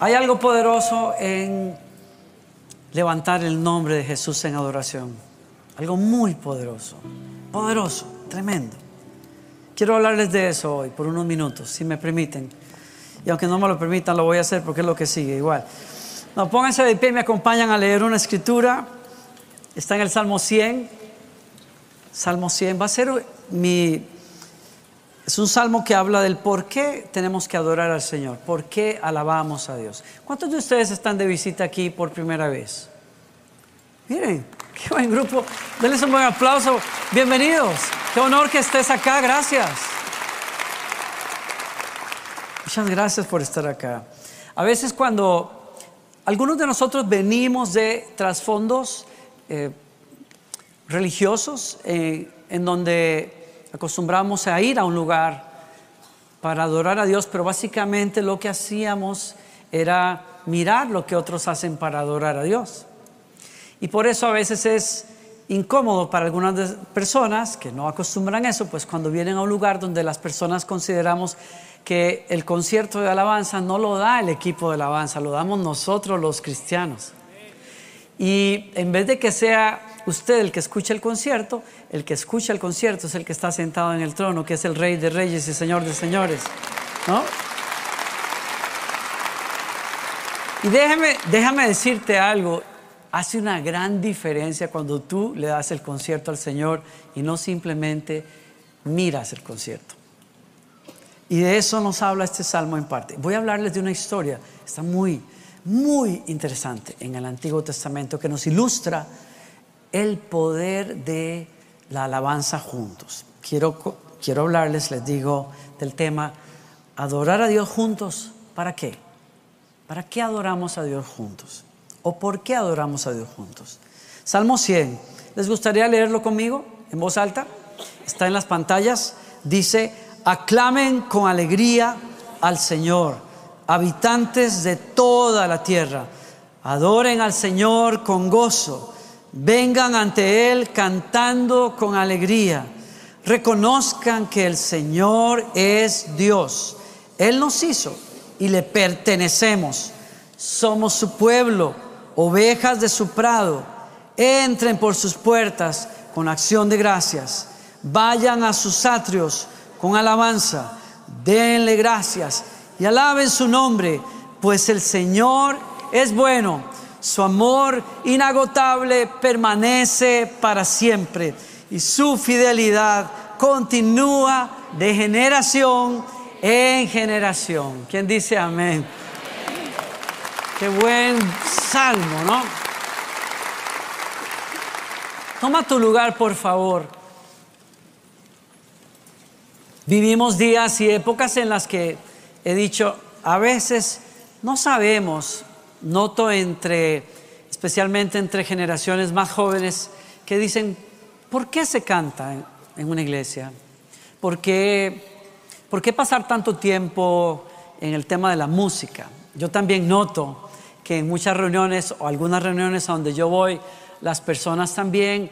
Hay algo poderoso en levantar el nombre de Jesús en adoración. Algo muy poderoso. Poderoso, tremendo. Quiero hablarles de eso hoy por unos minutos, si me permiten. Y aunque no me lo permitan, lo voy a hacer porque es lo que sigue igual. No, pónganse de pie y me acompañan a leer una escritura. Está en el Salmo 100. Salmo 100 va a ser mi es un salmo que habla del por qué tenemos que adorar al Señor, por qué alabamos a Dios. ¿Cuántos de ustedes están de visita aquí por primera vez? Miren, qué buen grupo. Denles un buen aplauso. Bienvenidos. Qué honor que estés acá. Gracias. Muchas gracias por estar acá. A veces cuando algunos de nosotros venimos de trasfondos eh, religiosos eh, en donde acostumbramos a ir a un lugar para adorar a Dios, pero básicamente lo que hacíamos era mirar lo que otros hacen para adorar a Dios. Y por eso a veces es incómodo para algunas personas que no acostumbran eso, pues cuando vienen a un lugar donde las personas consideramos que el concierto de alabanza no lo da el equipo de alabanza, lo damos nosotros los cristianos. Y en vez de que sea usted el que escucha el concierto, el que escucha el concierto es el que está sentado en el trono, que es el Rey de Reyes y Señor de Señores. ¿No? Y déjame, déjame decirte algo, hace una gran diferencia cuando tú le das el concierto al Señor y no simplemente miras el concierto. Y de eso nos habla este salmo en parte. Voy a hablarles de una historia, está muy, muy interesante en el Antiguo Testamento que nos ilustra el poder de la alabanza juntos. Quiero, quiero hablarles, les digo, del tema adorar a Dios juntos. ¿Para qué? ¿Para qué adoramos a Dios juntos? ¿O por qué adoramos a Dios juntos? Salmo 100. ¿Les gustaría leerlo conmigo en voz alta? Está en las pantallas. Dice, aclamen con alegría al Señor, habitantes de toda la tierra. Adoren al Señor con gozo vengan ante Él cantando con alegría. Reconozcan que el Señor es Dios. Él nos hizo y le pertenecemos. Somos su pueblo, ovejas de su prado. Entren por sus puertas con acción de gracias. Vayan a sus atrios con alabanza. Denle gracias y alaben su nombre, pues el Señor es bueno su amor inagotable permanece para siempre y su fidelidad continúa de generación en generación. ¿Quién dice amén? Qué buen salmo, ¿no? Toma tu lugar, por favor. Vivimos días y épocas en las que he dicho, a veces no sabemos noto entre, especialmente entre generaciones más jóvenes, que dicen, ¿por qué se canta en, una iglesia? ¿Por qué, ¿Por qué pasar tanto tiempo en el tema de la música? Yo también noto que en muchas reuniones o algunas reuniones a donde yo voy, las personas también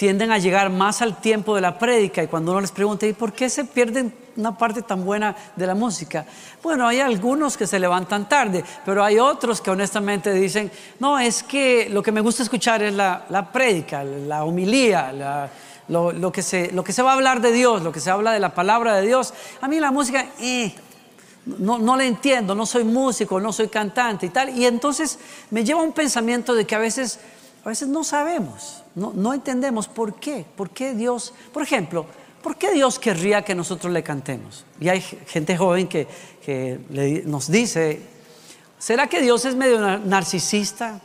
tienden a llegar más al tiempo de la prédica y cuando uno les pregunta, ¿y por qué se pierden una parte tan buena de la música? Bueno, hay algunos que se levantan tarde, pero hay otros que honestamente dicen, no, es que lo que me gusta escuchar es la, la prédica, la homilía, lo, que se, lo que se va a hablar de Dios, lo que se habla de la palabra de Dios. A mí la música, eh, no, no la entiendo, no soy músico, no soy cantante y tal. Y entonces me lleva un pensamiento de que a veces, a veces no sabemos. No, entendemos por qué. ¿Por qué Dios, por ejemplo, por qué Dios querría que nosotros le cantemos? Y hay gente joven que, nos dice, ¿será que Dios es medio narcisista?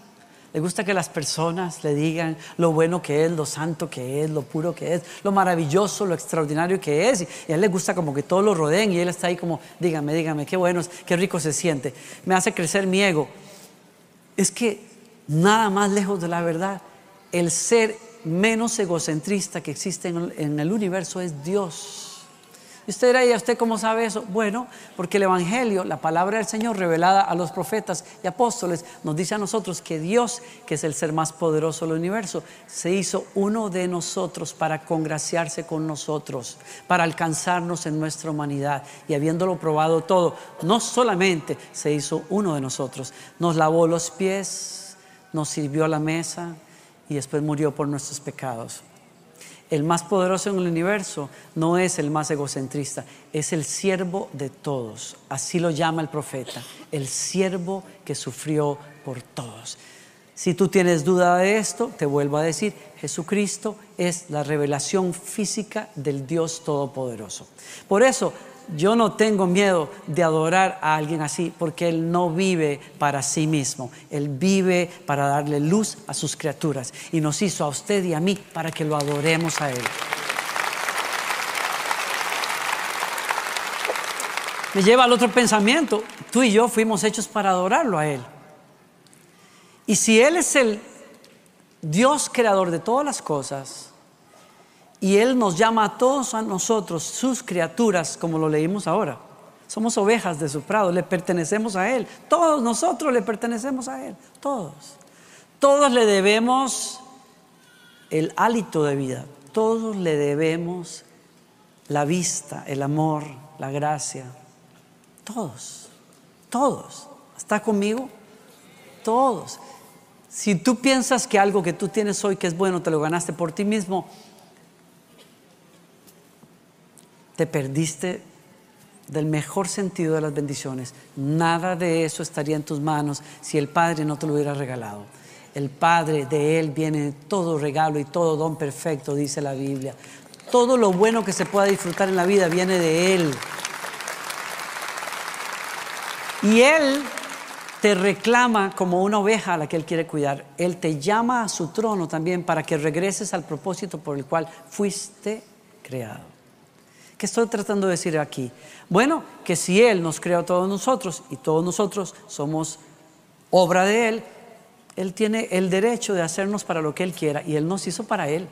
Le gusta que las personas le digan lo bueno que es, lo santo que es, lo puro que es, lo maravilloso, lo extraordinario que es. Y a él le gusta como que todos lo rodeen y él está ahí como, dígame, dígame, qué bueno, qué rico se siente. Me hace crecer mi ego. Es que nada más lejos de la verdad el ser menos egocentrista que existe en el universo es Dios. Y usted dirá, ¿y a usted cómo sabe eso? Bueno, porque el Evangelio, la palabra del Señor revelada a los profetas y apóstoles, nos dice a nosotros que Dios, que es el ser más poderoso del universo, se hizo uno de nosotros para congraciarse con nosotros, para alcanzarnos en nuestra humanidad. Y habiéndolo probado todo, no solamente se hizo uno de nosotros, nos lavó los pies, nos sirvió la mesa y después murió por nuestros pecados. El más poderoso en el universo no es el más egocentrista, es el siervo de todos. Así lo llama el profeta, el siervo que sufrió por todos. Si tú tienes duda de esto, te vuelvo a decir, Jesucristo es la revelación física del Dios Todopoderoso. Por eso, yo no tengo miedo de adorar a alguien así porque Él no vive para sí mismo. Él vive para darle luz a sus criaturas y nos hizo a usted y a mí para que lo adoremos a Él. Me lleva al otro pensamiento. Tú y yo fuimos hechos para adorarlo a Él. Y si Él es el Dios creador de todas las cosas, y Él nos llama a todos a nosotros, sus criaturas, como lo leímos ahora. Somos ovejas de su prado, le pertenecemos a Él. Todos nosotros le pertenecemos a Él, todos. Todos le debemos el hálito de vida, todos le debemos la vista, el amor, la gracia. Todos, todos. ¿Está conmigo? Todos. Si tú piensas que algo que tú tienes hoy que es bueno te lo ganaste por ti mismo, te perdiste del mejor sentido de las bendiciones. Nada de eso estaría en tus manos si el Padre no te lo hubiera regalado. El Padre de Él viene todo regalo y todo don perfecto, dice la Biblia. Todo lo bueno que se pueda disfrutar en la vida viene de Él. Y Él te reclama como una oveja a la que Él quiere cuidar. Él te llama a su trono también para que regreses al propósito por el cual fuiste creado. ¿Qué estoy tratando de decir aquí? Bueno, que si Él nos creó a todos nosotros y todos nosotros somos obra de Él, Él tiene el derecho de hacernos para lo que Él quiera y Él nos hizo para Él.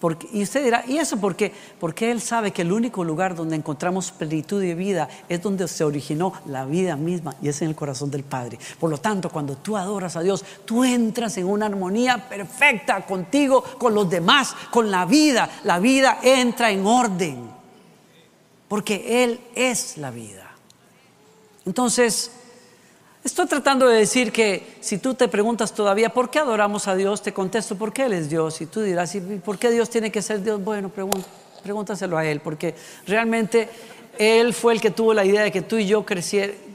Porque, y usted dirá, ¿y eso por qué? Porque Él sabe que el único lugar donde encontramos plenitud de vida es donde se originó la vida misma y es en el corazón del Padre. Por lo tanto, cuando tú adoras a Dios, tú entras en una armonía perfecta contigo, con los demás, con la vida. La vida entra en orden porque Él es la vida. Entonces, estoy tratando de decir que si tú te preguntas todavía, ¿por qué adoramos a Dios? Te contesto, ¿por qué Él es Dios? Y tú dirás, ¿y por qué Dios tiene que ser Dios? Bueno, pregúntaselo a Él, porque realmente Él fue el que tuvo la idea de que tú y yo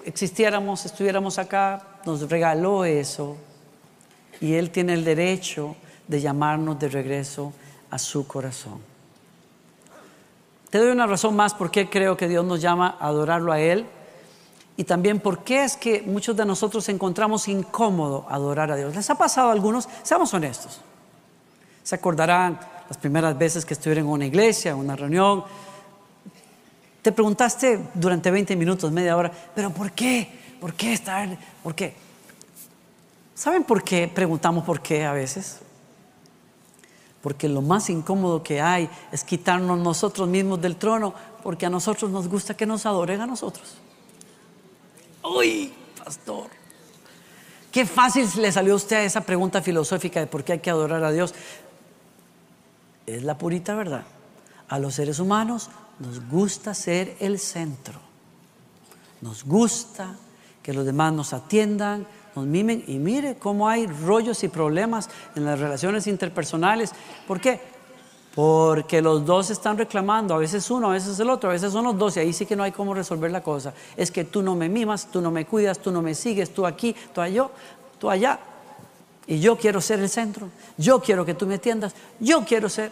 existiéramos, estuviéramos acá, nos regaló eso, y Él tiene el derecho de llamarnos de regreso a su corazón. Te doy una razón más por qué creo que Dios nos llama a adorarlo a Él y también por qué es que muchos de nosotros encontramos incómodo adorar a Dios. ¿Les ha pasado a algunos? Seamos honestos. Se acordarán las primeras veces que estuvieron en una iglesia, en una reunión. Te preguntaste durante 20 minutos, media hora, pero ¿por qué? ¿Por qué estar? ¿Por qué? ¿Saben por qué preguntamos por qué a veces? Porque lo más incómodo que hay es quitarnos nosotros mismos del trono, porque a nosotros nos gusta que nos adoren a nosotros. Uy, pastor. Qué fácil le salió a usted esa pregunta filosófica de por qué hay que adorar a Dios. Es la purita verdad. A los seres humanos nos gusta ser el centro. Nos gusta que los demás nos atiendan, nos mimen y mire cómo hay rollos y problemas en las relaciones interpersonales. ¿Por qué? Porque los dos están reclamando, a veces uno, a veces el otro, a veces son los dos y ahí sí que no hay cómo resolver la cosa. Es que tú no me mimas, tú no me cuidas, tú no me sigues, tú aquí, tú allá, tú allá. Y yo quiero ser el centro, yo quiero que tú me atiendas, yo quiero ser.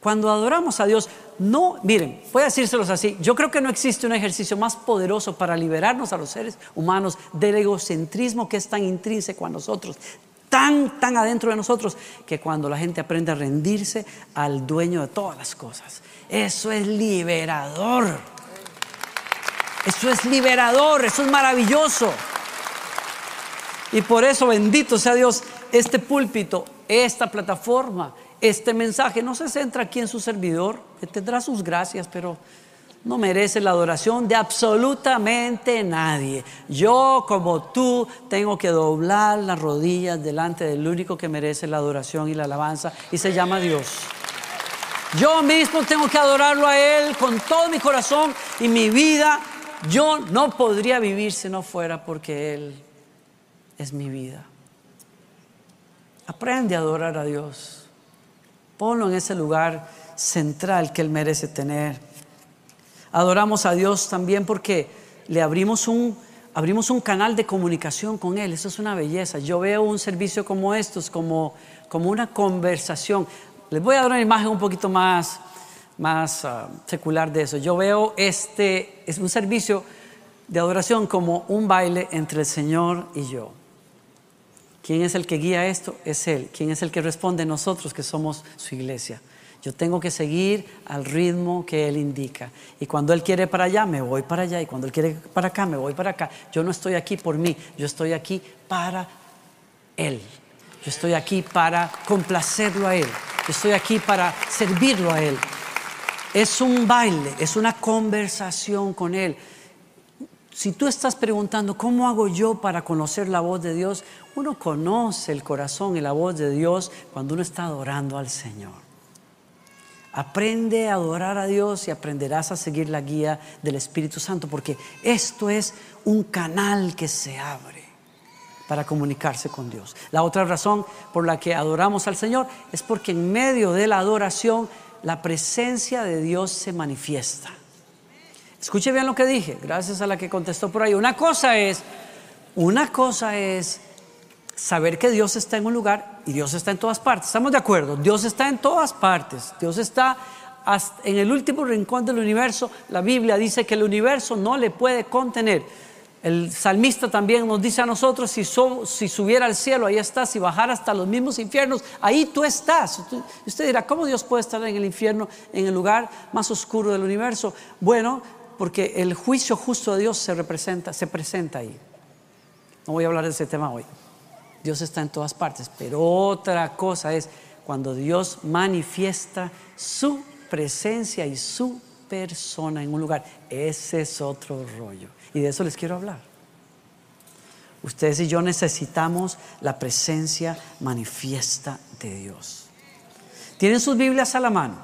Cuando adoramos a Dios, no, miren, voy a decírselos así, yo creo que no existe un ejercicio más poderoso para liberarnos a los seres humanos del egocentrismo que es tan intrínseco a nosotros, tan, tan adentro de nosotros, que cuando la gente aprende a rendirse al dueño de todas las cosas. Eso es liberador. Eso es liberador, eso es maravilloso. Y por eso, bendito sea Dios, este púlpito, esta plataforma, Este mensaje no se centra aquí en su servidor, que tendrá sus gracias, pero no merece la adoración de absolutamente nadie. Yo como tú tengo que doblar las rodillas delante del único que merece la adoración y la alabanza y se llama Dios. Yo mismo tengo que adorarlo a Él con todo mi corazón y mi vida. Yo no podría vivir si no fuera porque Él es mi vida. Aprende a adorar a Dios. Ponlo en ese lugar central que Él merece tener. Adoramos a Dios también porque le abrimos un, abrimos un canal de comunicación con Él. Eso es una belleza. Yo veo un servicio como estos como, como una conversación. Les voy a dar una imagen un poquito más, más ah, secular de eso. Yo veo este, es un servicio de adoración como un baile entre el Señor y yo. ¿Quién es el que guía esto? Es Él. ¿Quién es el que responde? Nosotros que somos su iglesia. Yo tengo que seguir al ritmo que Él indica. Y cuando Él quiere para allá, me voy para allá. Y cuando Él quiere para acá, me voy para acá. Yo no estoy aquí por mí, yo estoy aquí para Él. Yo estoy aquí para complacerlo a Él. Yo estoy aquí para servirlo a Él. Es un baile, es una conversación con Él. Si tú estás preguntando, ¿cómo hago yo para conocer la voz de Dios? Uno conoce el corazón y la voz de Dios cuando uno está adorando al Señor. Aprende a adorar a Dios y aprenderás a seguir la guía del Espíritu Santo, porque esto es un canal que se abre para comunicarse con Dios. La otra razón por la que adoramos al Señor es porque en medio de la adoración la presencia de Dios se manifiesta. Escuche bien lo que dije, gracias a la que contestó por ahí. Una cosa es, una cosa es saber que Dios está en un lugar y Dios está en todas partes. ¿Estamos de acuerdo? Dios está en todas partes. Dios está en el último rincón del universo. La Biblia dice que el universo no le puede contener. El salmista también nos dice a nosotros, si, si subiera al cielo, ahí estás, si bajara hasta los mismos infiernos, ahí tú estás. Usted dirá, ¿cómo Dios puede estar en el infierno, en el lugar más oscuro del universo? Bueno, porque el juicio justo de Dios se representa, se presenta ahí. No voy a hablar de ese tema hoy. Dios está en todas partes, pero otra cosa es cuando Dios manifiesta su presencia y su persona en un lugar. Ese es otro rollo. Y de eso les quiero hablar. Ustedes y yo necesitamos la presencia manifiesta de Dios. ¿Tienen sus Biblias a la mano?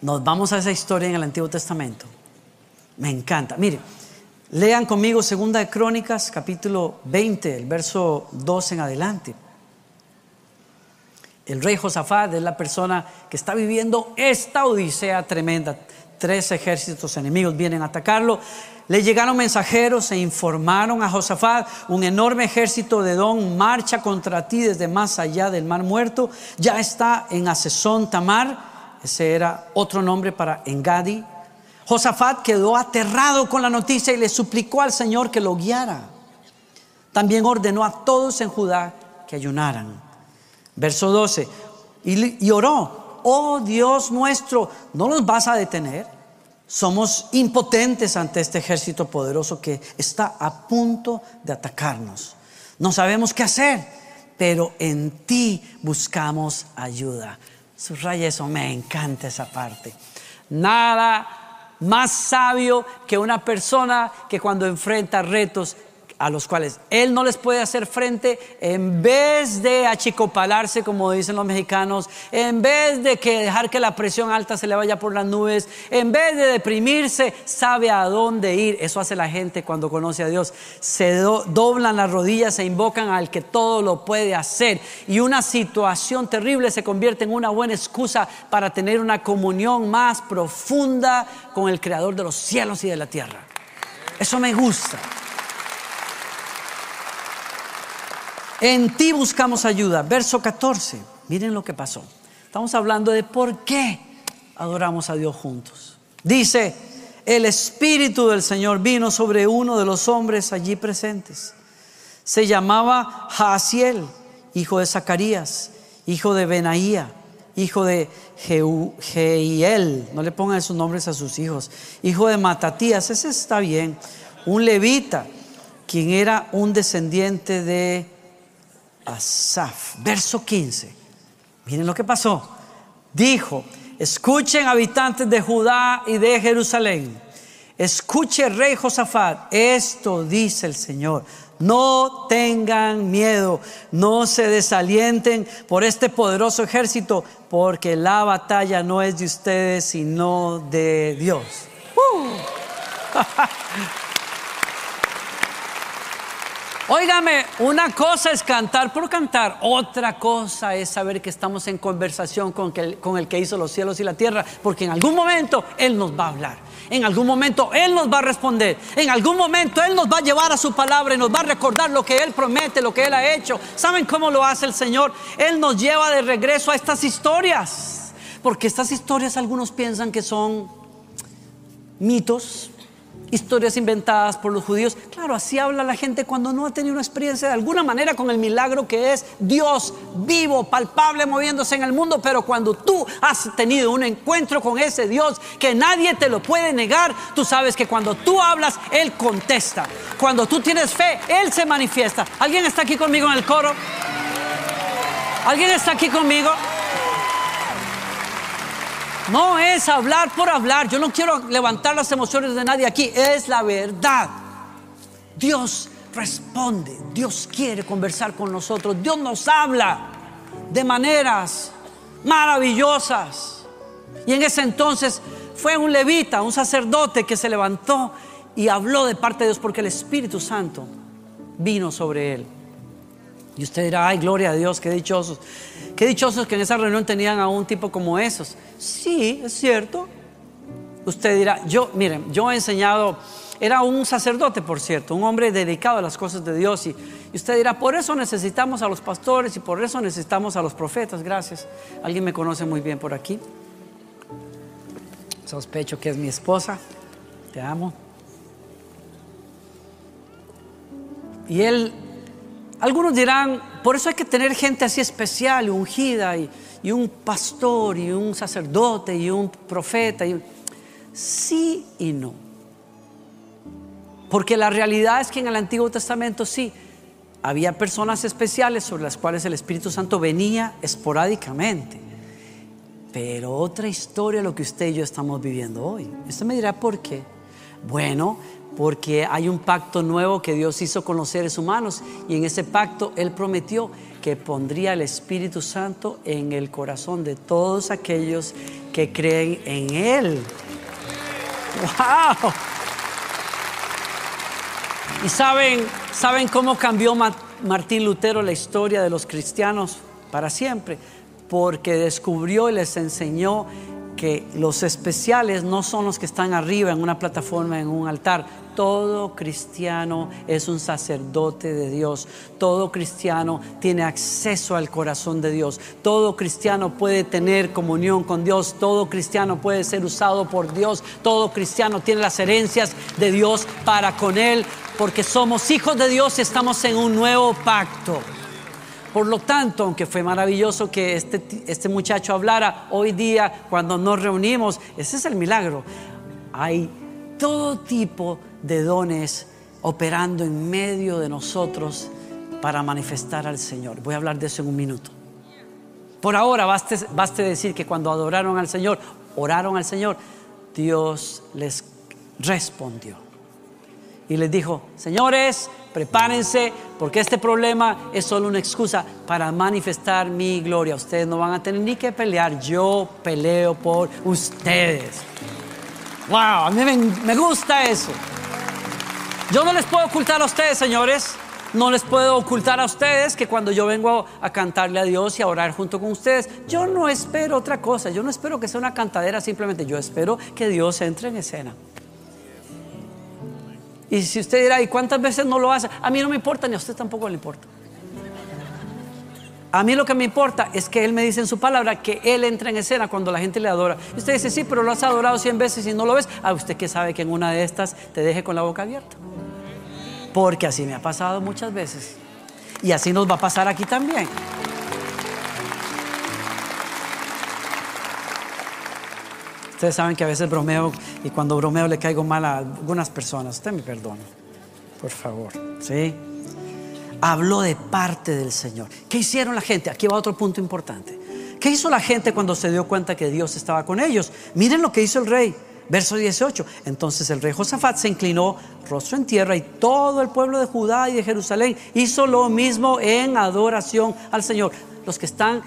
Nos vamos a esa historia en el Antiguo Testamento. Me encanta. Mire, Lean conmigo Segunda de Crónicas, capítulo 20, el verso 2 en adelante. El rey Josafat es la persona que está viviendo esta odisea tremenda. Tres ejércitos enemigos vienen a atacarlo. Le llegaron mensajeros e informaron a Josafat, un enorme ejército de Don marcha contra ti desde más allá del mar muerto. Ya está en Asesón Tamar, ese era otro nombre para Engadi, Josafat quedó aterrado con la noticia y le suplicó al Señor que lo guiara. También ordenó a todos en Judá que ayunaran. Verso 12. Y, oró, oh Dios nuestro, ¿no nos vas a detener? Somos impotentes ante este ejército poderoso que está a punto de atacarnos. No sabemos qué hacer, pero en ti buscamos ayuda. Subraya eso, me encanta esa parte. Nada más sabio que una persona que cuando enfrenta retos a los cuales él no les puede hacer frente, en vez de achicopalarse, como dicen los mexicanos, en vez de que dejar que la presión alta se le vaya por las nubes, en vez de deprimirse, sabe a dónde ir. Eso hace la gente cuando conoce a Dios. Se doblan las rodillas e invocan al que todo lo puede hacer. Y una situación terrible se convierte en una buena excusa para tener una comunión más profunda con el Creador de los cielos y de la tierra. Eso me gusta. En ti buscamos ayuda. Verso 14. Miren lo que pasó. Estamos hablando de por qué adoramos a Dios juntos. Dice, el Espíritu del Señor vino sobre uno de los hombres allí presentes. Se llamaba Jaasiel, hijo de Zacarías, hijo de Benaía, hijo de Jeiel. No le pongan esos nombres a sus hijos. Hijo de Matatías, ese está bien. Un levita, quien era un descendiente de Asaf. Verso 15. Miren lo que pasó. Dijo, escuchen habitantes de Judá y de Jerusalén. Escuche rey Josafat, esto dice el Señor. No tengan miedo, no se desalienten por este poderoso ejército, porque la batalla no es de ustedes, sino de Dios. ¡Uh! Óigame, una cosa es cantar por cantar, otra cosa es saber que estamos en conversación con, el que hizo los cielos y la tierra, porque en algún momento Él nos va a hablar. En algún momento Él nos va a responder. En algún momento Él nos va a llevar a su palabra y nos va a recordar lo que Él promete, lo que Él ha hecho. ¿Saben cómo lo hace el Señor? Él nos lleva de regreso a estas historias. Porque estas historias algunos piensan que son mitos, historias inventadas por los judíos. Claro, así habla la gente cuando no ha tenido una experiencia de alguna manera con el milagro que es Dios vivo, palpable, moviéndose en el mundo. Pero cuando tú has tenido un encuentro con ese Dios que nadie te lo puede negar, tú sabes que cuando tú hablas, Él contesta. Cuando tú tienes fe, Él se manifiesta. ¿Alguien está aquí conmigo en el coro? ¿Alguien está aquí conmigo? No es hablar por hablar. Yo no quiero levantar las emociones de nadie aquí. Es la verdad. Dios responde. Dios quiere conversar con nosotros. Dios nos habla de maneras maravillosas. Y en ese entonces fue un levita, un sacerdote que se levantó y habló de parte de Dios porque el Espíritu Santo vino sobre él. Y usted dirá, ay, gloria a Dios, qué dichosos. Qué dichosos que en esa reunión tenían a un tipo como esos. Sí, es cierto. Usted dirá, yo, miren, yo he enseñado, era un sacerdote, por cierto, un hombre dedicado a las cosas de Dios. Y, y usted dirá, por eso necesitamos a los pastores y por eso necesitamos a los profetas. Gracias. Alguien me conoce muy bien por aquí. Sospecho que es mi esposa. Te amo. Y él algunos dirán, por eso hay que tener gente así especial, ungida, y, un pastor, y un sacerdote, y un profeta. Y Sí y no. Porque la realidad es que en el Antiguo Testamento sí, había personas especiales sobre las cuales el Espíritu Santo venía esporádicamente. Pero otra historia lo que usted y yo estamos viviendo hoy. Usted me dirá por qué. Bueno, porque hay un pacto nuevo que Dios hizo con los seres humanos y en ese pacto Él prometió que pondría el Espíritu Santo en el corazón de todos aquellos que creen en Él. ¡Wow! ¿Y saben, saben cómo cambió Martín Lutero la historia de los cristianos para siempre? Porque descubrió y les enseñó que los especiales no son los que están arriba en una plataforma, en un altar, todo cristiano es un sacerdote de Dios. Todo cristiano tiene acceso al corazón de Dios. Todo cristiano puede tener comunión con Dios. Todo cristiano puede ser usado por Dios. Todo cristiano tiene las herencias de Dios para con Él. Porque somos hijos de Dios y estamos en un nuevo pacto. Por lo tanto, aunque fue maravilloso que este, este muchacho hablara, hoy día cuando nos reunimos, ese es el milagro. Hay todo tipo de dones operando en medio de nosotros para manifestar al Señor. Voy a hablar de eso en un minuto. Por ahora, baste, decir que cuando adoraron al Señor, oraron al Señor, Dios les respondió. Y les dijo, señores, prepárense, porque este problema es solo una excusa para manifestar mi gloria. Ustedes no van a tener ni que pelear, yo peleo por ustedes. Wow, a mí me, gusta eso. Yo no les puedo ocultar a ustedes, señores. No les puedo ocultar a ustedes que cuando yo vengo a cantarle a Dios y a orar junto con ustedes, yo no espero otra cosa. Yo no espero que sea una cantadera simplemente. Yo espero que Dios entre en escena. Y si usted dirá, ¿y cuántas veces no lo hace? A mí no me importa, ni a usted tampoco le importa. A mí lo que me importa es que Él me dice en su palabra que Él entra en escena cuando la gente le adora. Y usted dice, sí, pero lo has adorado cien veces y no lo ves. Ah, usted que sabe que en una de estas te deje con la boca abierta. Porque así me ha pasado muchas veces. Y así nos va a pasar aquí también. Ustedes saben que a veces bromeo y cuando bromeo le caigo mal a algunas personas. Usted me perdona, por favor. ¿Sí? Habló de parte del Señor. ¿Qué hicieron la gente? Aquí va otro punto importante. ¿Qué hizo la gente cuando se dio cuenta que Dios estaba con ellos? Miren lo que hizo el rey. Verso 18. Entonces el rey Josafat se inclinó rostro en tierra y todo el pueblo de Judá y de Jerusalén hizo lo mismo en adoración al Señor. Los que están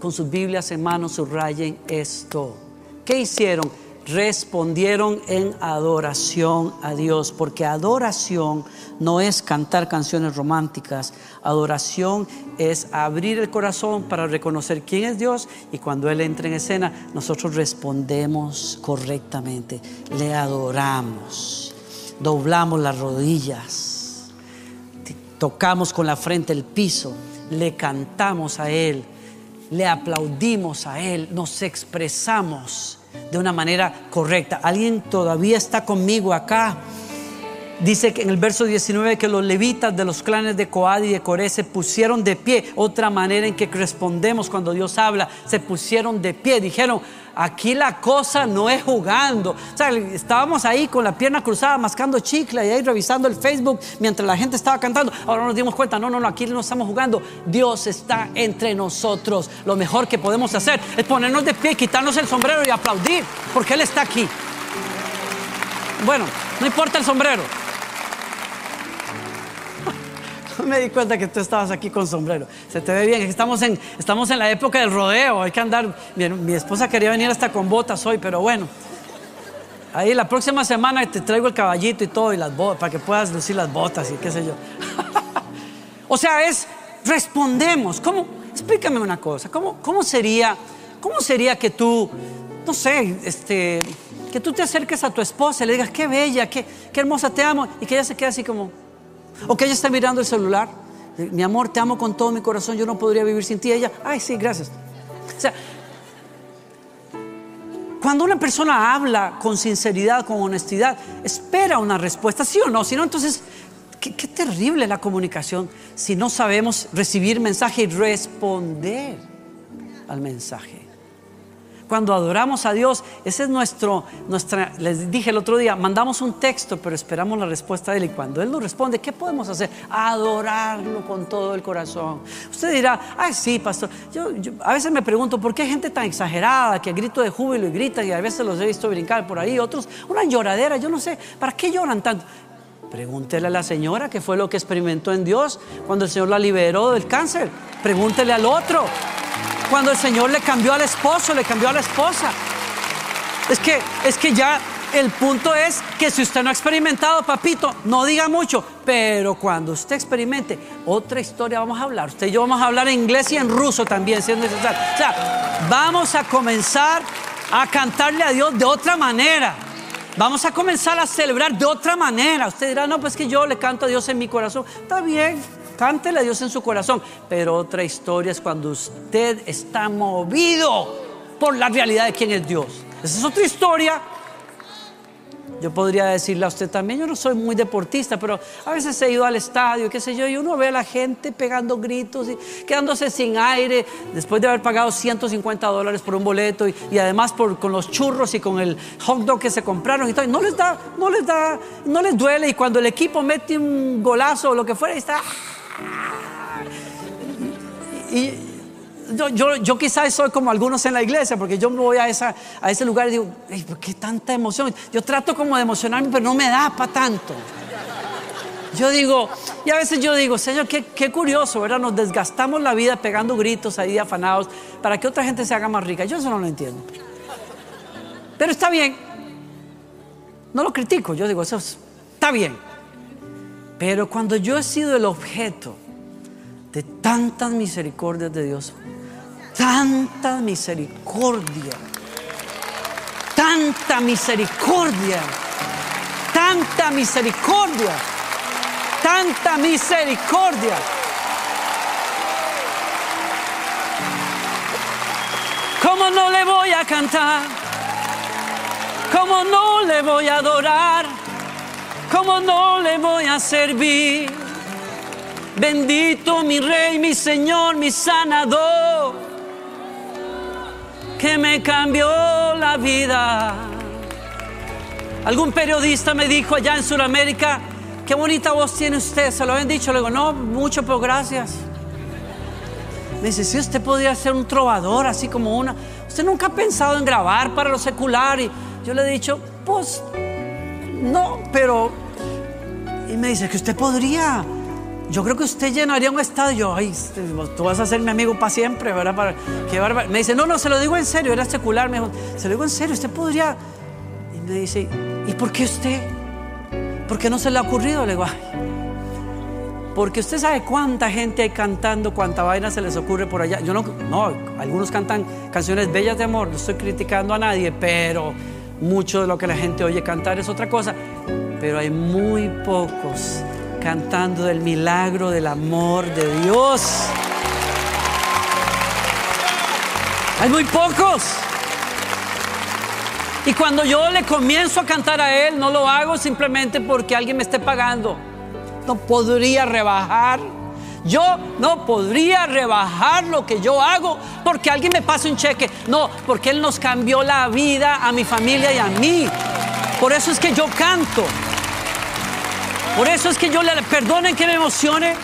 con sus Biblias en mano subrayen esto. ¿Qué hicieron? Respondieron en adoración a Dios, porque adoración no es cantar canciones románticas, adoración es abrir el corazón para reconocer quién es Dios y cuando Él entra en escena, nosotros respondemos correctamente, le adoramos, doblamos las rodillas, tocamos con la frente el piso, le cantamos a Él, le aplaudimos a Él, nos expresamos de una manera correcta. ¿Alguien todavía está conmigo acá? Dice que en el verso 19 que los levitas de los clanes de Coad y de Coré se pusieron de pie. Otra manera en que respondemos cuando Dios habla, se pusieron de pie. Dijeron, aquí la cosa no es jugando. O sea, estábamos ahí con la pierna cruzada, mascando chicle y ahí revisando el Facebook mientras la gente estaba cantando. Ahora nos dimos cuenta, no, no, no, aquí no estamos jugando. Dios está entre nosotros. Lo mejor que podemos hacer es ponernos de pie, quitarnos el sombrero y aplaudir, porque Él está aquí. Bueno, no importa el sombrero. me di cuenta que tú estabas aquí con sombrero. Se te ve bien. Estamos en, estamos en la época del rodeo. Hay que andar. Mi, esposa quería venir hasta con botas hoy, pero bueno. Ahí la próxima semana te traigo el caballito y todo y las botas para que puedas lucir las botas y qué sé yo. o sea, es respondemos. ¿Cómo? Explícame una cosa. ¿Cómo, cómo sería, cómo sería que tú, no sé, este, que tú te acerques a tu esposa y le digas qué bella, qué, qué hermosa te amo y que ella se quede así como o que ella está mirando el celular. Mi amor, te amo con todo mi corazón, yo no podría vivir sin ti. Ella, ay, sí, gracias. O sea, cuando una persona habla con sinceridad, con honestidad, espera una respuesta, sí o no. Si no, entonces, qué, qué terrible la comunicación si no sabemos recibir mensaje y responder al mensaje. Cuando adoramos a Dios, ese es nuestro, nuestra, les dije el otro día, mandamos un texto, pero esperamos la respuesta de Él. Y cuando Él nos responde, ¿qué podemos hacer? Adorarlo con todo el corazón. Usted dirá, ay, sí, pastor. Yo, a veces me pregunto, ¿por qué hay gente tan exagerada que grito de júbilo y grita y a veces los he visto brincar por ahí? Otros, una lloradera, yo no sé, ¿para qué lloran tanto? Pregúntele a la señora qué fue lo que experimentó en Dios cuando el Señor la liberó del cáncer. Pregúntele al otro. Cuando el Señor le cambió al esposo, le cambió a la esposa. Es que, es que ya el punto es que si usted no ha experimentado, papito, no diga mucho, pero cuando usted experimente otra historia vamos a hablar. Usted y yo vamos a hablar en inglés y en ruso también, si es necesario. O sea, vamos a comenzar a cantarle a Dios de otra manera. Vamos a comenzar a celebrar de otra manera. Usted dirá, no, pues que yo le canto a Dios en mi corazón. Está bien, cántele a Dios en su corazón. Pero otra historia es cuando usted está movido por la realidad de quién es Dios. Esa es otra historia. Yo podría decirle a usted también, yo no soy muy deportista, pero a veces he ido al estadio, qué sé yo, y uno ve a la gente pegando gritos y quedándose sin aire después de haber pagado 150 dólares por un boleto y, además con los churros y con el hot dog que se compraron y todo. no les da, no les da, no les duele y cuando el equipo mete un golazo o lo que fuera, está... Y, yo, yo, quizás soy como algunos en la iglesia, porque yo me voy a, esa, a ese lugar y digo, ¿por qué tanta emoción? Yo trato como de emocionarme, pero no me da para tanto. Yo digo, y a veces yo digo, Señor, qué, qué, curioso, ¿verdad? Nos desgastamos la vida pegando gritos ahí afanados para que otra gente se haga más rica. Yo eso no lo entiendo. Pero está bien. No lo critico, yo digo, eso está bien. Pero cuando yo he sido el objeto de tantas misericordias de Dios, tanta misericordia, tanta misericordia, tanta misericordia, tanta misericordia. ¿Cómo no le voy a cantar? ¿Cómo no le voy a adorar? ¿Cómo no le voy a servir? Bendito mi rey, mi Señor, mi sanador, que me cambió la vida. Algún periodista me dijo allá en Sudamérica, qué bonita voz tiene usted, se lo habían dicho, le digo, no, mucho, pero gracias. Me dice, si usted podría ser un trovador, así como una. ¿Usted nunca ha pensado en grabar para lo secular? Y yo le he dicho, pues no, pero. Y me dice que usted podría. Yo creo que usted llenaría un estadio. Ay, este, tú vas a ser mi amigo para siempre, ¿verdad? Me dice, no, no, se lo digo en serio, era secular. Me dijo, se lo digo en serio, usted podría. Y me dice, ¿y por qué usted? ¿Por qué no se le ha ocurrido? Le digo, porque usted sabe cuánta gente hay cantando, cuánta vaina se les ocurre por allá. Yo no, no, algunos cantan canciones bellas de amor, no estoy criticando a nadie, pero mucho de lo que la gente oye cantar es otra cosa. Pero hay muy pocos cantando del milagro del amor de Dios. Hay muy pocos. Y cuando yo le comienzo a cantar a Él, no lo hago simplemente porque alguien me esté pagando no podría rebajar. Yo no podría rebajar lo que yo hago porque alguien me pase un cheque. No, porque Él nos cambió la vida a mi familia y a mí. Por eso es que yo canto. Por eso es que yo le... Perdonen que me emocione.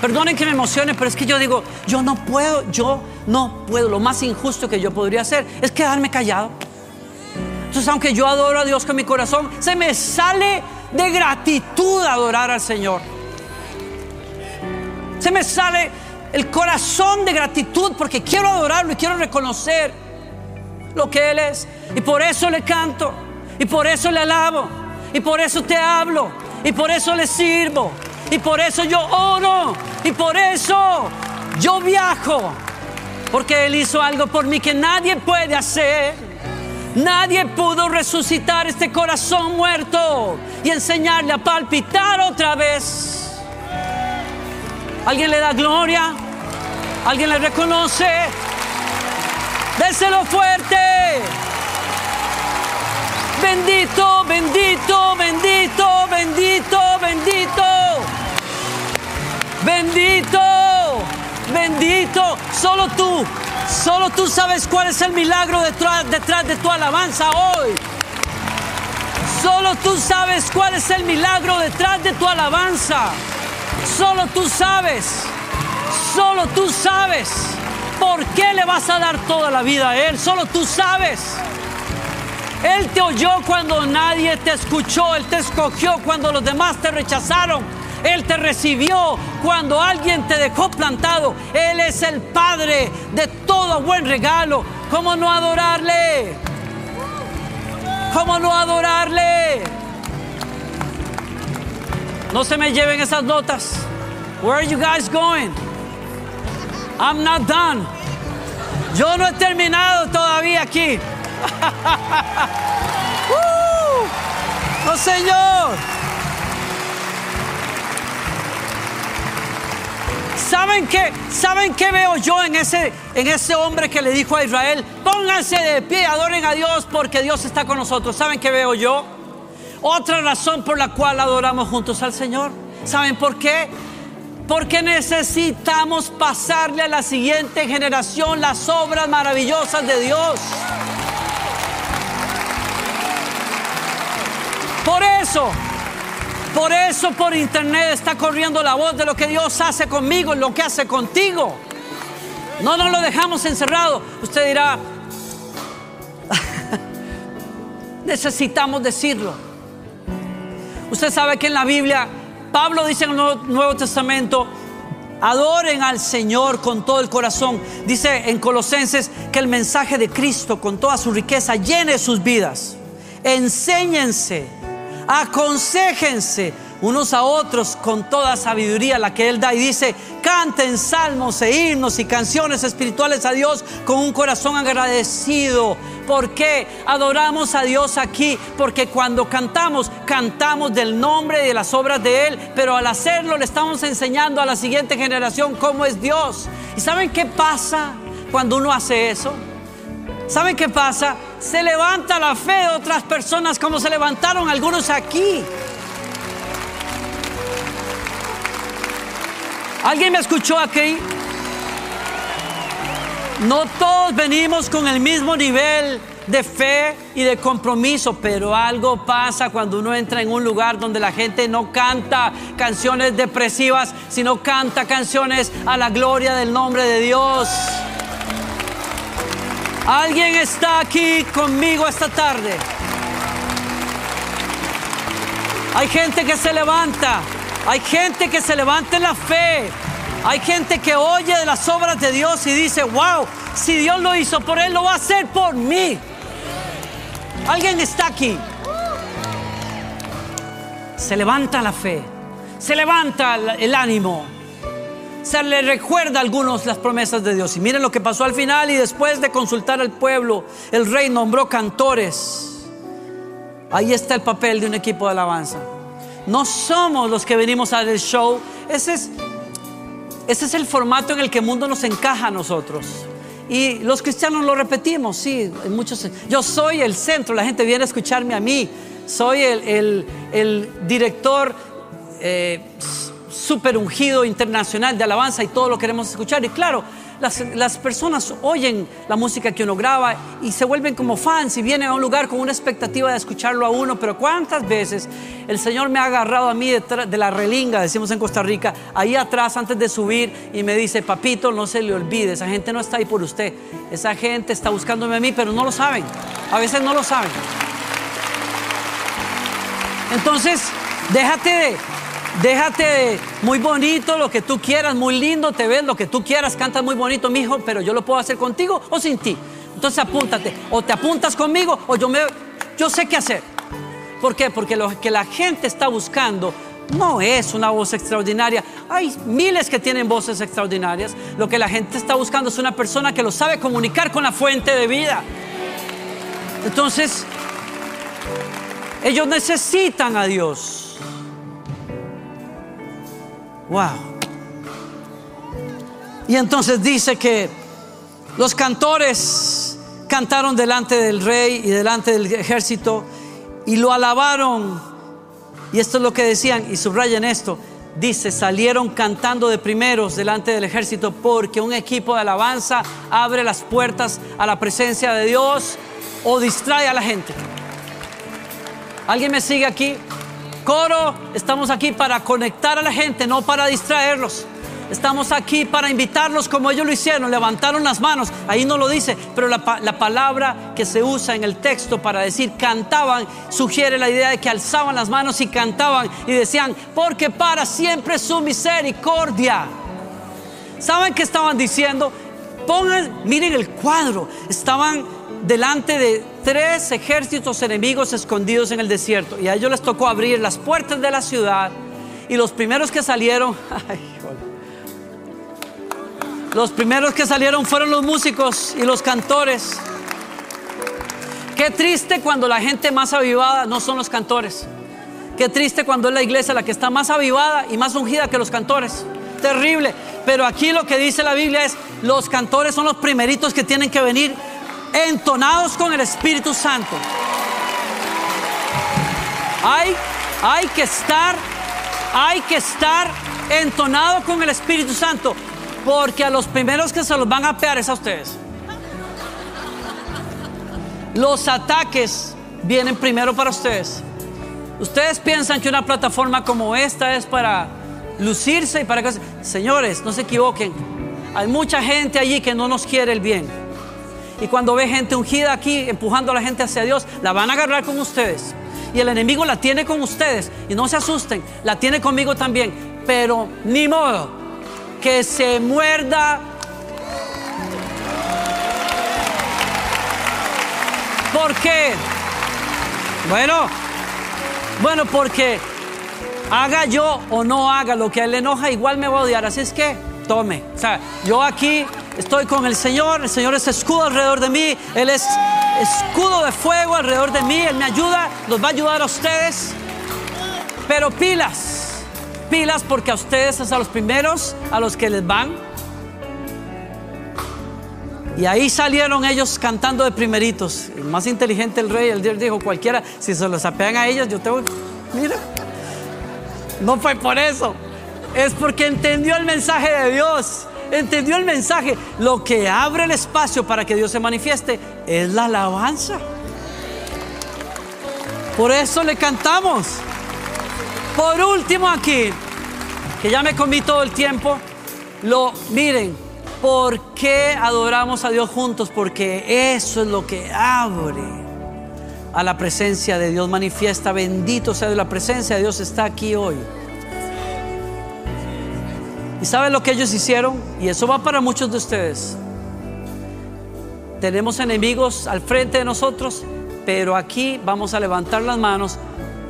Perdonen que me emocione, pero es que yo digo, yo no puedo, yo no puedo. Lo más injusto que yo podría hacer es quedarme callado. Entonces, aunque yo adoro a Dios con mi corazón, se me sale de gratitud adorar al Señor. Se me sale el corazón de gratitud porque quiero adorarlo y quiero reconocer lo que Él es. Y por eso le canto, y por eso le alabo, y por eso te hablo, y por eso le sirvo, y por eso yo oro, y por eso yo viajo, porque Él hizo algo por mí que nadie puede hacer. Nadie pudo resucitar este corazón muerto y enseñarle a palpitar otra vez. ¿Alguien le da gloria? ¿Alguien le reconoce? Déselo fuerte. Bendito, bendito, Solo tú Solo tú sabes cuál es el milagro detrás, de tu alabanza hoy. Solo tú sabes cuál es el milagro detrás de tu alabanza. Solo tú sabes. Solo tú sabes por qué le vas a dar toda la vida a Él. Solo tú sabes. Él te oyó cuando nadie te escuchó. Él te escogió cuando los demás te rechazaron. Él te recibió cuando alguien te dejó plantado. Él es el Padre de todo buen regalo. ¿Cómo no adorarle? ¿Cómo no adorarle? No se me lleven esas notas. Where are you guys going? I'm not done. Yo no he terminado todavía aquí. ¡No, Señor! ¿Saben qué? ¿Saben qué veo yo en ese, en ese hombre que le dijo a Israel? Pónganse de pie, adoren a Dios porque Dios está con nosotros. ¿Saben qué veo yo? Otra razón por la cual adoramos juntos al Señor. ¿Saben por qué? Porque necesitamos pasarle a la siguiente generación las obras maravillosas de Dios. Por eso, por eso por internet está corriendo la voz de lo que Dios hace conmigo y lo que hace contigo. No nos lo dejamos encerrado. Usted dirá, necesitamos decirlo. Usted sabe que en la Biblia, Pablo dice en el Nuevo, Testamento, adoren al Señor con todo el corazón. Dice en Colosenses que el mensaje de Cristo con toda su riqueza llene sus vidas. Enséñense aconsejense unos a otros con toda sabiduría la que Él da y dice, canten salmos e himnos y canciones espirituales a Dios con un corazón agradecido. ¿Por qué adoramos a Dios aquí? Porque cuando cantamos, cantamos del nombre y de las obras de Él, pero al hacerlo le estamos enseñando a la siguiente generación cómo es Dios. ¿Y saben qué pasa cuando uno hace eso? ¿Saben qué pasa? Se levanta la fe de otras personas como se levantaron algunos aquí. ¿Alguien me escuchó aquí? No todos venimos con el mismo nivel de fe y de compromiso, pero algo pasa cuando uno entra en un lugar donde la gente no canta canciones depresivas, sino canta canciones a la gloria del nombre de Dios. ¿Alguien está aquí conmigo esta tarde? Hay gente que se levanta, hay gente que se levanta en la fe, hay gente que oye de las obras de Dios y dice, wow, si Dios lo hizo por él, lo va a hacer por mí. Alguien está aquí. Se levanta la fe, se levanta el ánimo, se le recuerda a algunos las promesas de Dios. Y miren lo que pasó al final y después de consultar al pueblo, el rey nombró cantores. Ahí está el papel de un equipo de alabanza. No somos los que venimos a el show. Ese es, ese es el formato en el que el mundo nos encaja a nosotros. Y los cristianos lo repetimos, sí, muchos. Yo soy el centro, la gente viene a escucharme a mí. Soy el, el, director eh, super ungido internacional de alabanza y todo lo queremos escuchar. Y claro, las, personas oyen la música que uno graba y se vuelven como fans y vienen a un lugar con una expectativa de escucharlo a uno. Pero ¿cuántas veces el Señor me ha agarrado a mí de, de la relinga, decimos en Costa Rica, ahí atrás antes de subir y me dice, papito, no se le olvide, esa gente no está ahí por usted. Esa gente está buscándome a mí, pero no lo saben. A veces no lo saben. Entonces, déjate de Déjate muy bonito lo que tú quieras, muy lindo te ves, lo que tú quieras, cantas muy bonito, mi hijo, pero yo lo puedo hacer contigo o sin ti. Entonces apúntate, o te apuntas conmigo o yo me yo sé qué hacer. ¿Por qué? Porque lo que la gente está buscando no es una voz extraordinaria. Hay miles que tienen voces extraordinarias. Lo que la gente está buscando es una persona que lo sabe comunicar con la fuente de vida. Entonces, ellos necesitan a Dios. Wow. Y entonces dice que los cantores cantaron delante del rey y delante del ejército y lo alabaron. Y esto es lo que decían, y subrayen esto, dice, salieron cantando de primeros delante del ejército porque un equipo de alabanza abre las puertas a la presencia de Dios o distrae a la gente. ¿Alguien me sigue aquí? Coro, estamos aquí para conectar a la gente, no para distraerlos. Estamos aquí para invitarlos como ellos lo hicieron, levantaron las manos, ahí no lo dice, pero la, palabra que se usa en el texto para decir cantaban sugiere la idea de que alzaban las manos y cantaban y decían, porque para siempre su misericordia. ¿Saben qué estaban diciendo? Pongan, miren el cuadro, estaban delante de tres ejércitos enemigos escondidos en el desierto. Y a ellos les tocó abrir las puertas de la ciudad. Y los primeros que salieron, los primeros que salieron fueron los músicos y los cantores. Qué triste cuando la gente más avivada no son los cantores. Qué triste cuando es la iglesia la que está más avivada y más ungida que los cantores. Terrible. Pero aquí lo que dice la Biblia es, los cantores son los primeritos que tienen que venir entonados con el Espíritu Santo. Hay, hay que estar, hay que estar entonado con el Espíritu Santo, porque a los primeros que se los van a pear es a ustedes. Los ataques vienen primero para ustedes. Ustedes piensan que una plataforma como esta es para lucirse y para que... Señores, no se equivoquen. Hay mucha gente allí que no nos quiere el bien. Y cuando ve gente ungida aquí empujando a la gente hacia Dios, la van a agarrar con ustedes. Y el enemigo la tiene con ustedes. Y no se asusten, la tiene conmigo también. Pero ni modo que se muerda. ¿Por qué? Bueno, bueno, porque haga yo o no haga lo que a él le enoja, igual me va a odiar. Así es que tome. O sea, yo aquí Estoy con el Señor, el Señor es escudo alrededor de mí, Él es escudo de fuego alrededor de mí, Él me ayuda, los va a ayudar a ustedes. Pero pilas, pilas porque a ustedes es a los primeros a los que les van. Y ahí salieron ellos cantando de primeritos. El más inteligente el rey, el Dios dijo, cualquiera, si se los apean a ellos, yo tengo, mira, no fue por eso, es porque entendió el mensaje de Dios entendió el mensaje. Lo que abre el espacio para que Dios se manifieste es la alabanza. Por eso le cantamos. Por último aquí, que ya me comí todo el tiempo, lo miren, ¿por qué adoramos a Dios juntos? Porque eso es lo que abre a la presencia de Dios manifiesta. Bendito sea la presencia de Dios está aquí hoy. ¿Y saben lo que ellos hicieron? Y eso va para muchos de ustedes. Tenemos enemigos al frente de nosotros, pero aquí vamos a levantar las manos,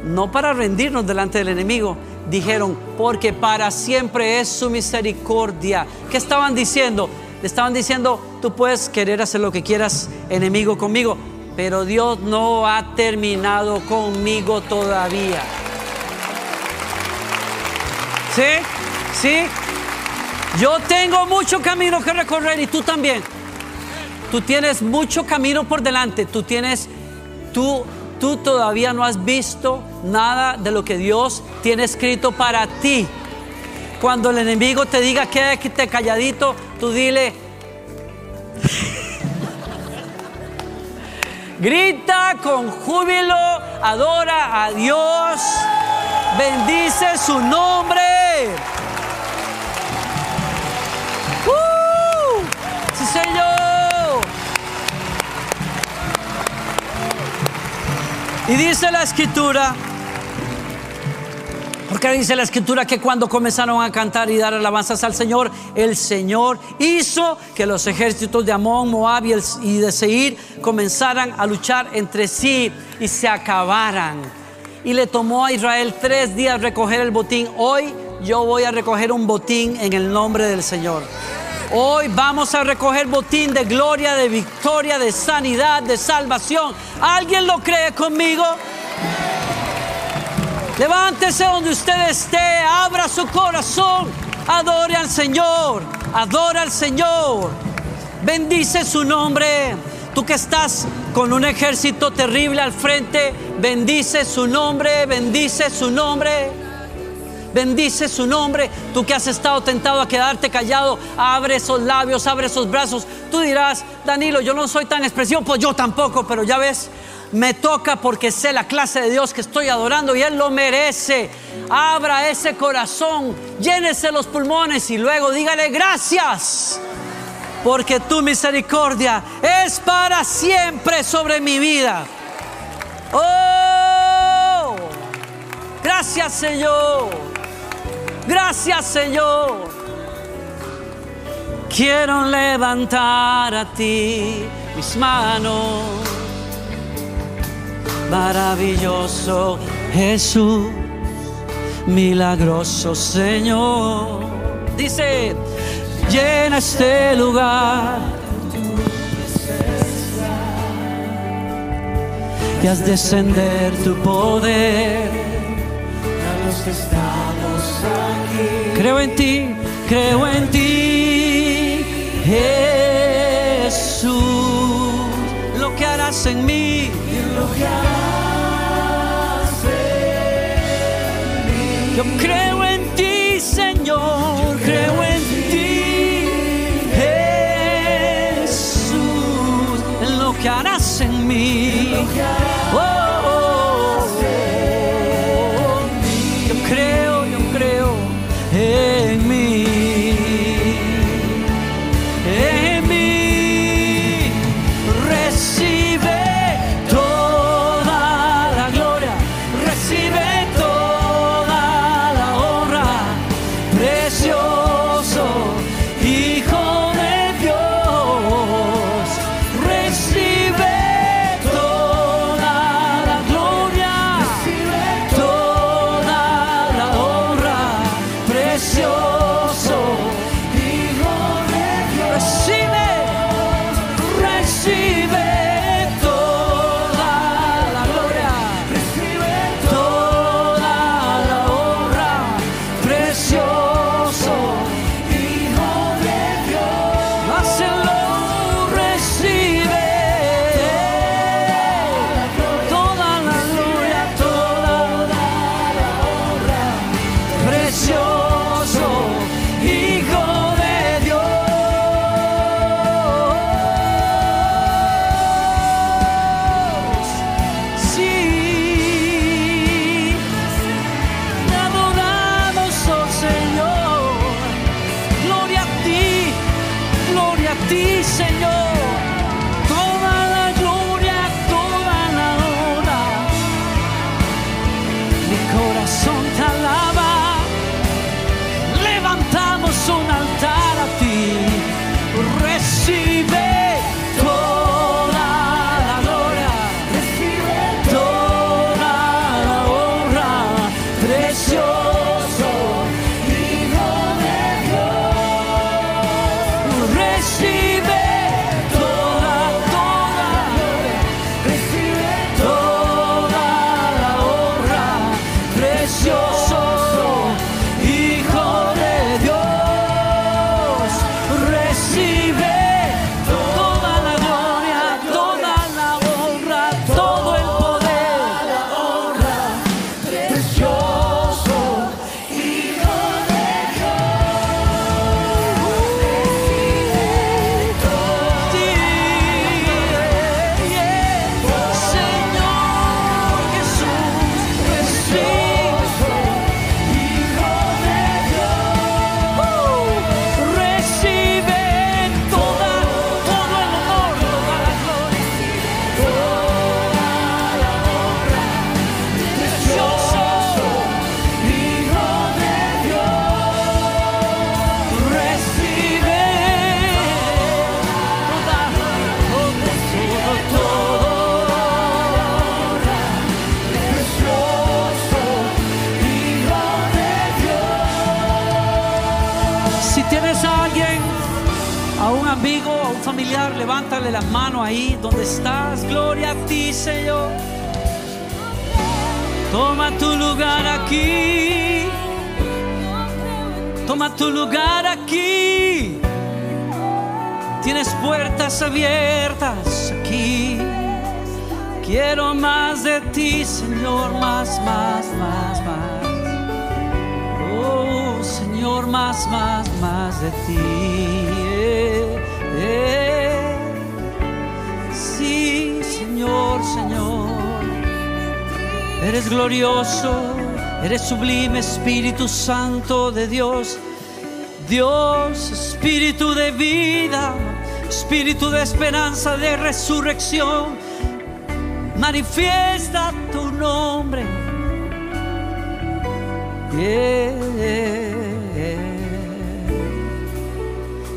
no para rendirnos delante del enemigo. Dijeron, porque para siempre es su misericordia. ¿Qué estaban diciendo? Estaban diciendo, tú puedes querer hacer lo que quieras, enemigo conmigo, pero Dios no ha terminado conmigo todavía. ¿Sí? ¿Sí? Yo tengo mucho camino que recorrer y tú también. Tú tienes mucho camino por delante. Tú tienes, tú, tú todavía no has visto nada de lo que Dios tiene escrito para ti. Cuando el enemigo te diga quédate calladito, tú dile. Grita con júbilo, adora a Dios, bendice su nombre. Y dice la escritura, porque dice la escritura que cuando comenzaron a cantar y dar alabanzas al Señor, el Señor hizo que los ejércitos de Amón, Moab y de Seir comenzaran a luchar entre sí y se acabaran. Y le tomó a Israel tres días recoger el botín. Hoy yo voy a recoger un botín en el nombre del Señor. Hoy vamos a recoger botín de gloria, de victoria, de sanidad, de salvación. ¿Alguien lo cree conmigo? Levántese donde usted esté, abra su corazón, adore al Señor, adora al Señor, bendice su nombre. Tú que estás con un ejército terrible al frente, bendice su nombre, bendice su nombre. Bendice su nombre. Tú que has estado tentado a quedarte callado, abre esos labios, abre esos brazos. Tú dirás, Danilo, yo no soy tan expresivo, pues yo tampoco, pero ya ves, me toca porque sé la clase de Dios que estoy adorando y Él lo merece. Abra ese corazón, llénese los pulmones y luego dígale gracias. Porque tu misericordia es para siempre sobre mi vida. Oh, gracias Señor. Gracias Señor. Quiero levantar a ti mis manos. Maravilloso Jesús, milagroso Señor. Dice, llena este lugar. Y haz descender tu poder Creo en ti, creo en ti, Jesús. Lo que harás en mí, lo que harás en mí. Yo creo levántale la mano ahí donde estás. Gloria a ti, Señor. Toma tu lugar aquí. Toma tu lugar aquí. Tienes puertas abiertas aquí. Quiero más de ti, Señor, más, más, más, más. Oh, Señor, más, más, más de ti. Eh, eh. Señor, Señor. Eres glorioso, eres sublime, Espíritu Santo de Dios. Dios, Espíritu de vida, Espíritu de esperanza, de resurrección. Manifiesta tu nombre.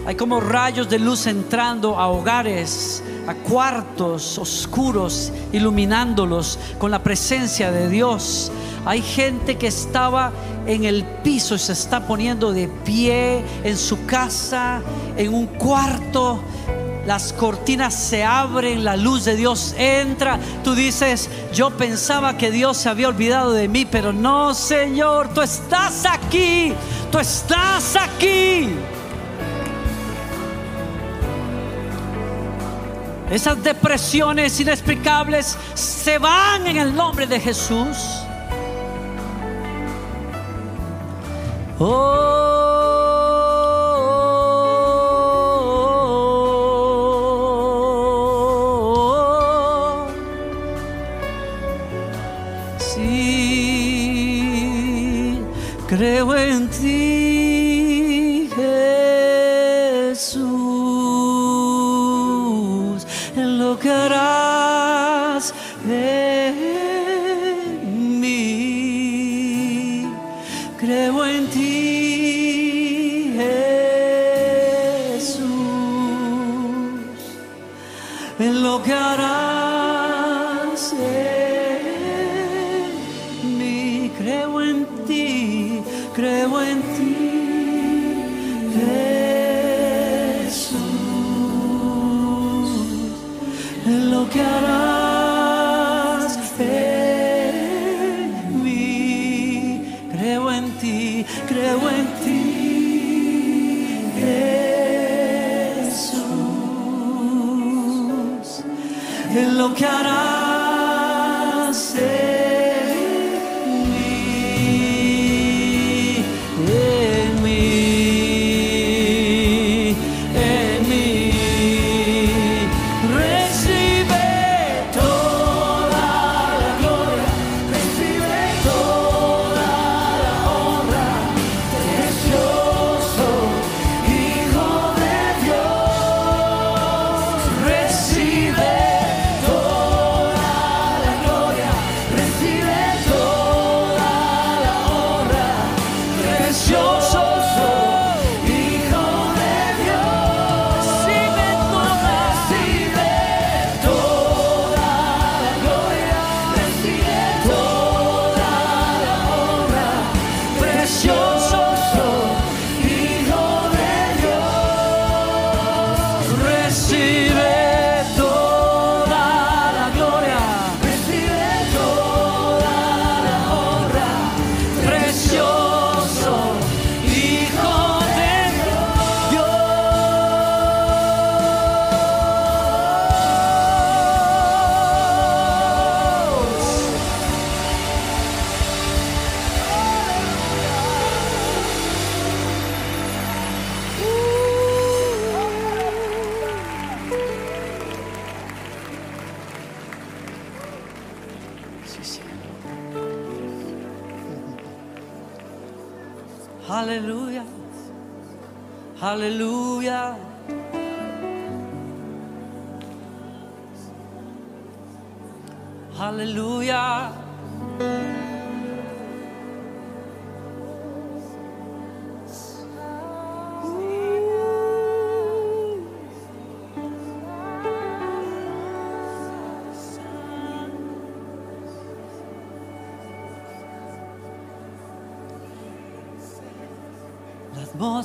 Hay como rayos de luz entrando a hogares, a cuartos oscuros, iluminándolos con la presencia de Dios. Hay gente que estaba en el piso y se está poniendo de pie en su casa, en un cuarto. Las cortinas se abren, la luz de Dios entra. Tú dices, yo pensaba que Dios se había olvidado de mí, pero no, Señor, tú estás aquí, tú estás aquí. Esas depresiones inexplicables se van en el nombre de Jesús. Oh, creo en ti,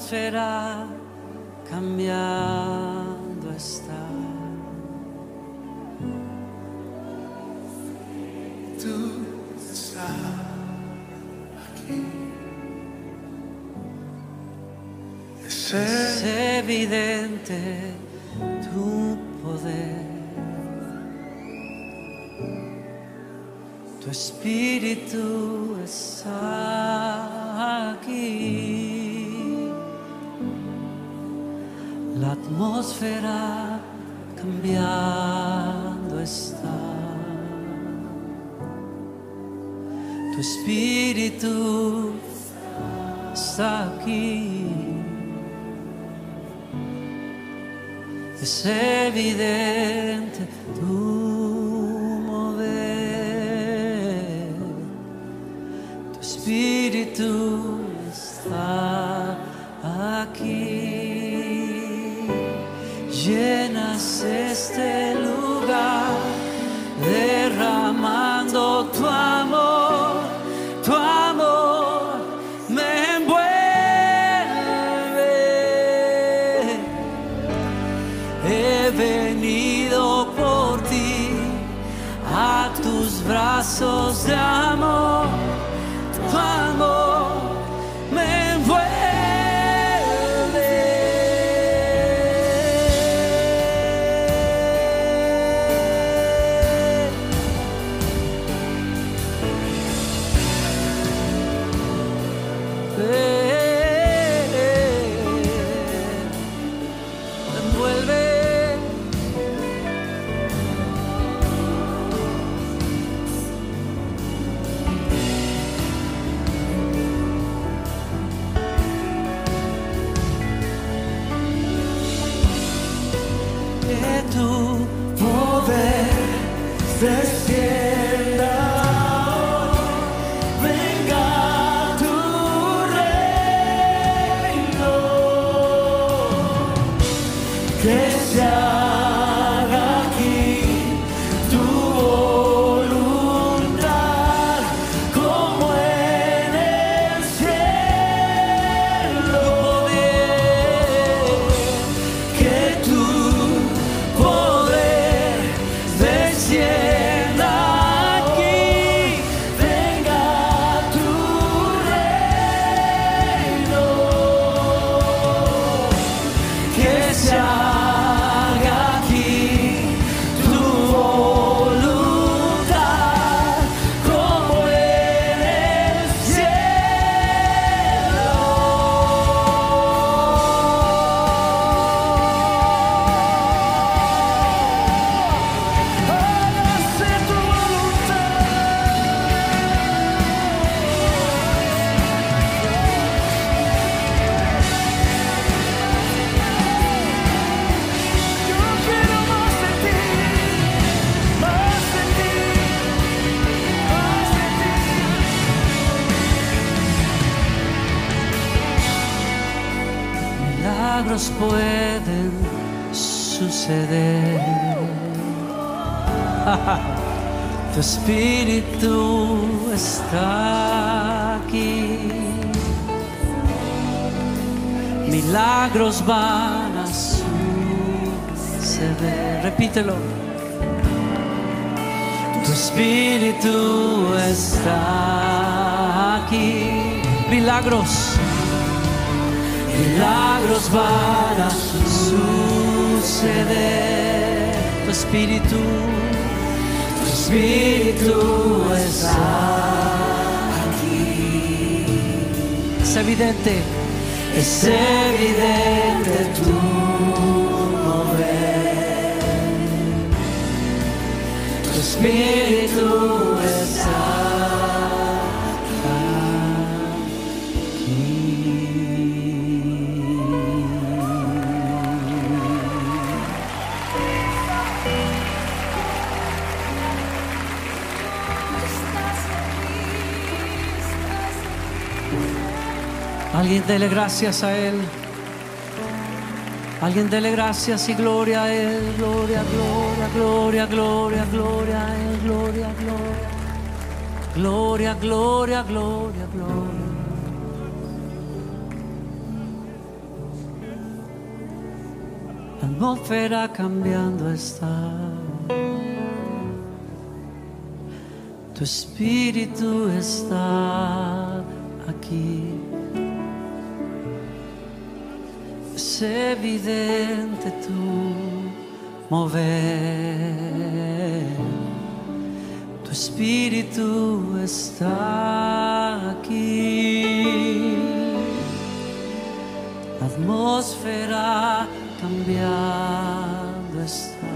será. llenas este Tu espíritu está aquí. Milagros van a suceder. Repítelo. Tu espíritu está aquí. Milagros. Milagros van a suceder. Tu espíritu Espíritu. Es evidente. Es evidente tu mover. Tu Espíritu Alguien dele gracias a Él. Alguien dele gracias y gloria a Él. Gloria, gloria, gloria, gloria, gloria a Él. Gloria, gloria. Gloria, gloria, gloria, gloria. La atmósfera cambiando está. Tu espíritu está aquí. Es evidente tu mover. Tu espíritu está aquí. La atmósfera cambiando está.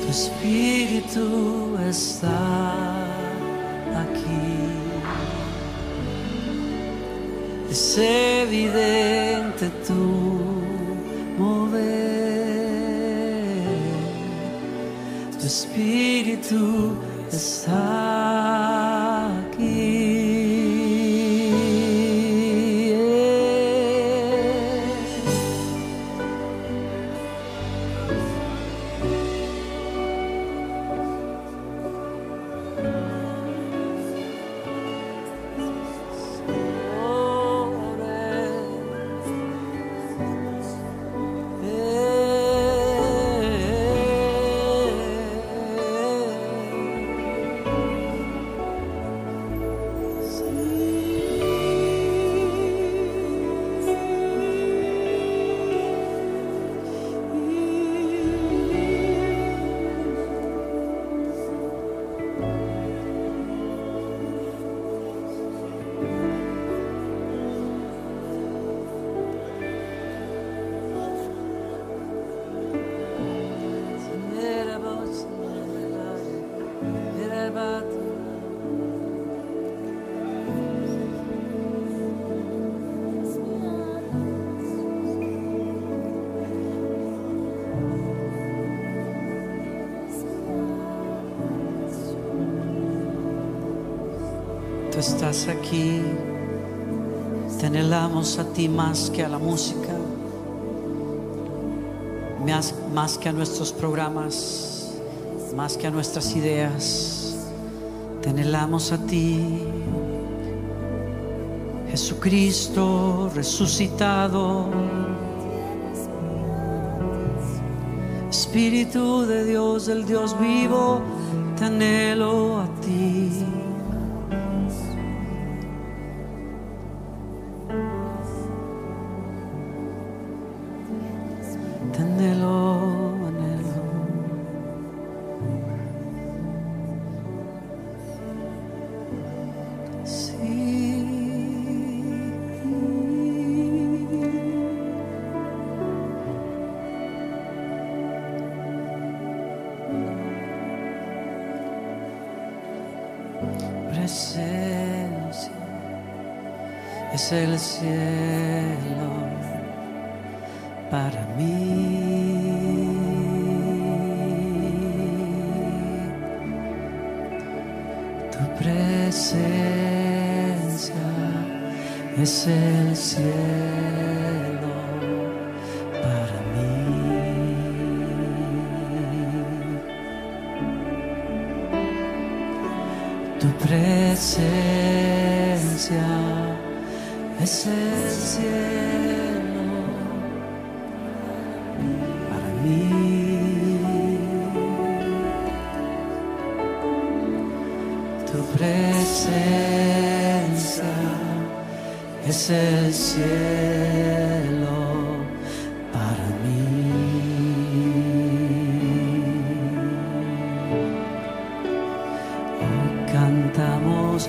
Tu espíritu está aquí. Es evidente tu mover. Tu espíritu está Estás aquí. Te anhelamos a ti más que a la música, más, más que a nuestros programas, más que a nuestras ideas. Te anhelamos a ti, Jesucristo resucitado. Espíritu de Dios, el Dios vivo, te a ti. Es el cielo es el cielo para mí. Hoy cantamos,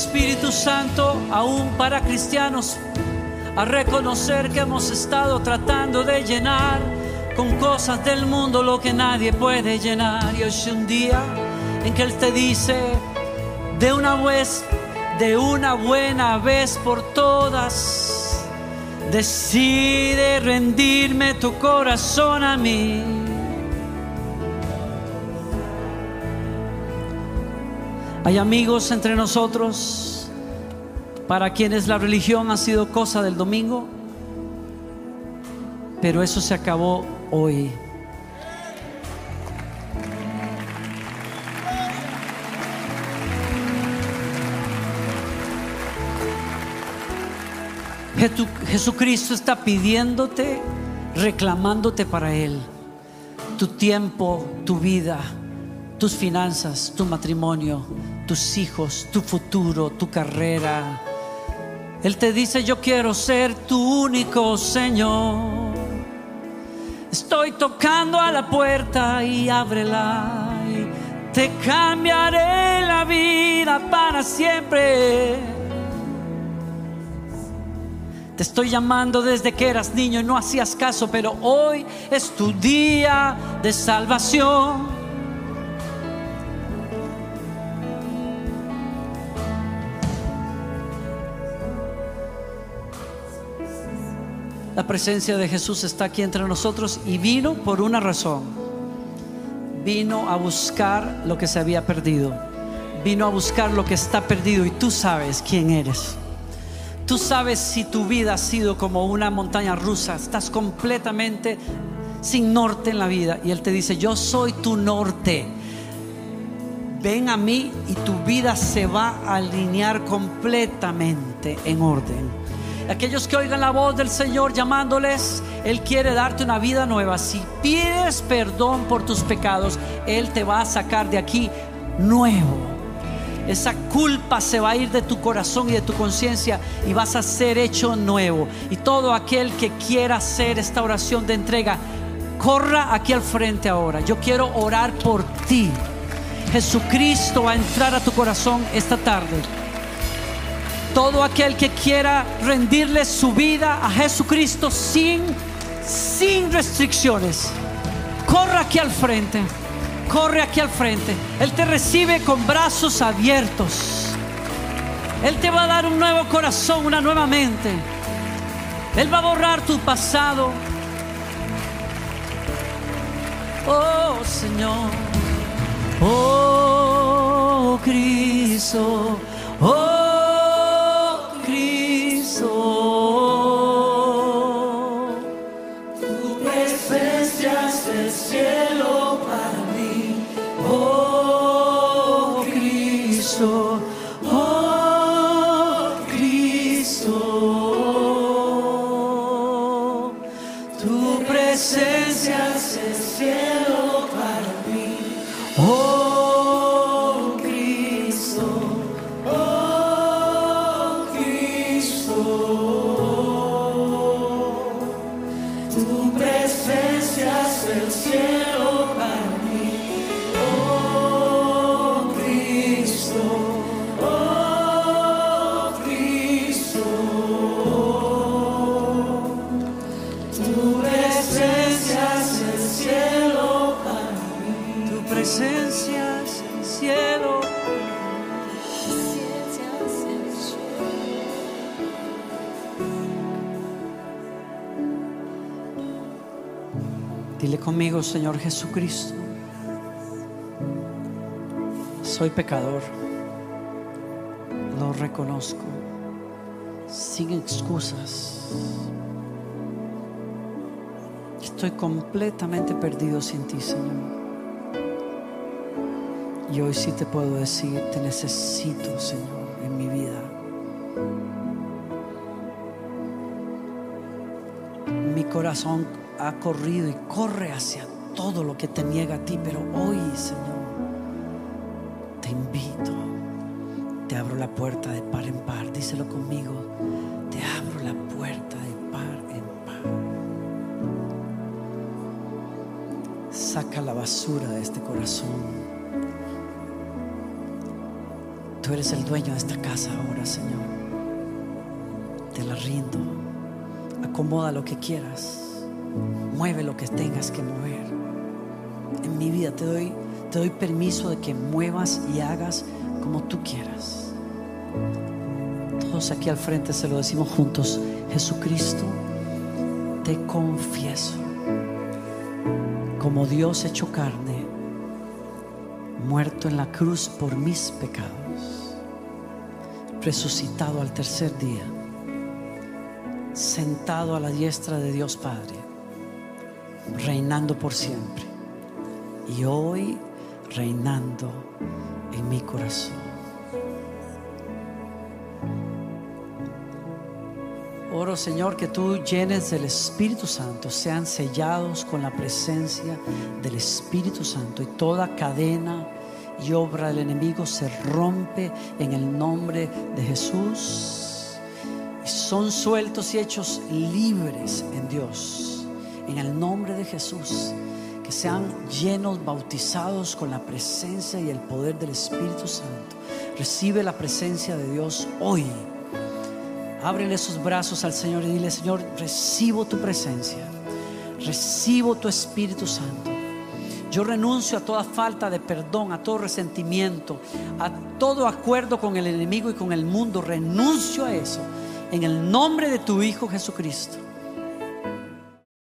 Espíritu Santo, aún para cristianos, a reconocer que hemos estado tratando de llenar con cosas del mundo lo que nadie puede llenar. Y hoy es un día en que Él te dice, de una vez, de una buena vez por todas, decide rendirme tu corazón a mí. Hay amigos entre nosotros. Para quienes la religión ha sido cosa del domingo, pero eso se acabó hoy. Jesu- Jesucristo está pidiéndote, reclamándote para Él, tu tiempo, tu vida tus finanzas, tu matrimonio, tus hijos, tu futuro, tu carrera. Él te dice, yo quiero ser tu único Señor. Estoy tocando a la puerta y ábrela. Te cambiaré la vida para siempre. Te estoy llamando desde que eras niño y no hacías caso, pero hoy es tu día de salvación. La presencia de Jesús está aquí entre nosotros y vino por una razón. Vino a buscar lo que se había perdido. Vino a buscar lo que está perdido y tú sabes quién eres. Tú sabes si tu vida ha sido como una montaña rusa. Estás completamente sin norte en la vida. Y Él te dice, yo soy tu norte. Ven a mí y tu vida se va a alinear completamente en orden. Aquellos que oigan la voz del Señor llamándoles, Él quiere darte una vida nueva. Si pides perdón por tus pecados, Él te va a sacar de aquí nuevo. Esa culpa se va a ir de tu corazón y de tu conciencia y vas a ser hecho nuevo. Y todo aquel que quiera hacer esta oración de entrega, corra aquí al frente ahora. Yo quiero orar por ti. Jesucristo va a entrar a tu corazón esta tarde. Todo aquel que quiera rendirle su vida a Jesucristo sin, sin restricciones, corra aquí al frente. Corre aquí al frente. Él te recibe con brazos abiertos. Él te va a dar un nuevo corazón, una nueva mente. Él va a borrar tu pasado. Oh Señor. Oh Cristo. Oh Señor Jesucristo, soy pecador, lo reconozco, sin excusas. Estoy completamente perdido sin ti, Señor. Y hoy sí te puedo decir, te necesito, Señor, en mi vida. Mi corazón ha corrido y corre hacia todo lo que te niega a ti, pero hoy, Señor, te invito, te abro la puerta de par en par, díselo conmigo, te abro la puerta de par en par. Saca la basura de este corazón. Tú eres el dueño de esta casa ahora, Señor. Te la rindo. Acomoda lo que quieras. Mueve lo que tengas que mover. En mi vida te doy, te doy permiso de que muevas y hagas como tú quieras. Todos aquí al frente se lo decimos juntos. Jesucristo, te confieso como Dios hecho carne, muerto en la cruz por mis pecados, resucitado al tercer día, sentado a la diestra de Dios Padre, reinando por siempre y hoy reinando en mi corazón. Oro, Señor, que tú llenes del Espíritu Santo, sean sellados con la presencia del Espíritu Santo y toda cadena y obra del enemigo se rompe en el nombre de Jesús y son sueltos y hechos libres en Dios, en el nombre de Jesús. Que sean llenos, bautizados con la presencia y el poder del Espíritu Santo. Recibe la presencia de Dios hoy. Ábrele esos brazos al Señor y dile, Señor, recibo tu presencia, recibo tu Espíritu Santo. Yo renuncio a toda falta de perdón, a todo resentimiento, a todo acuerdo con el enemigo y con el mundo. Renuncio a eso en el nombre de tu Hijo Jesucristo.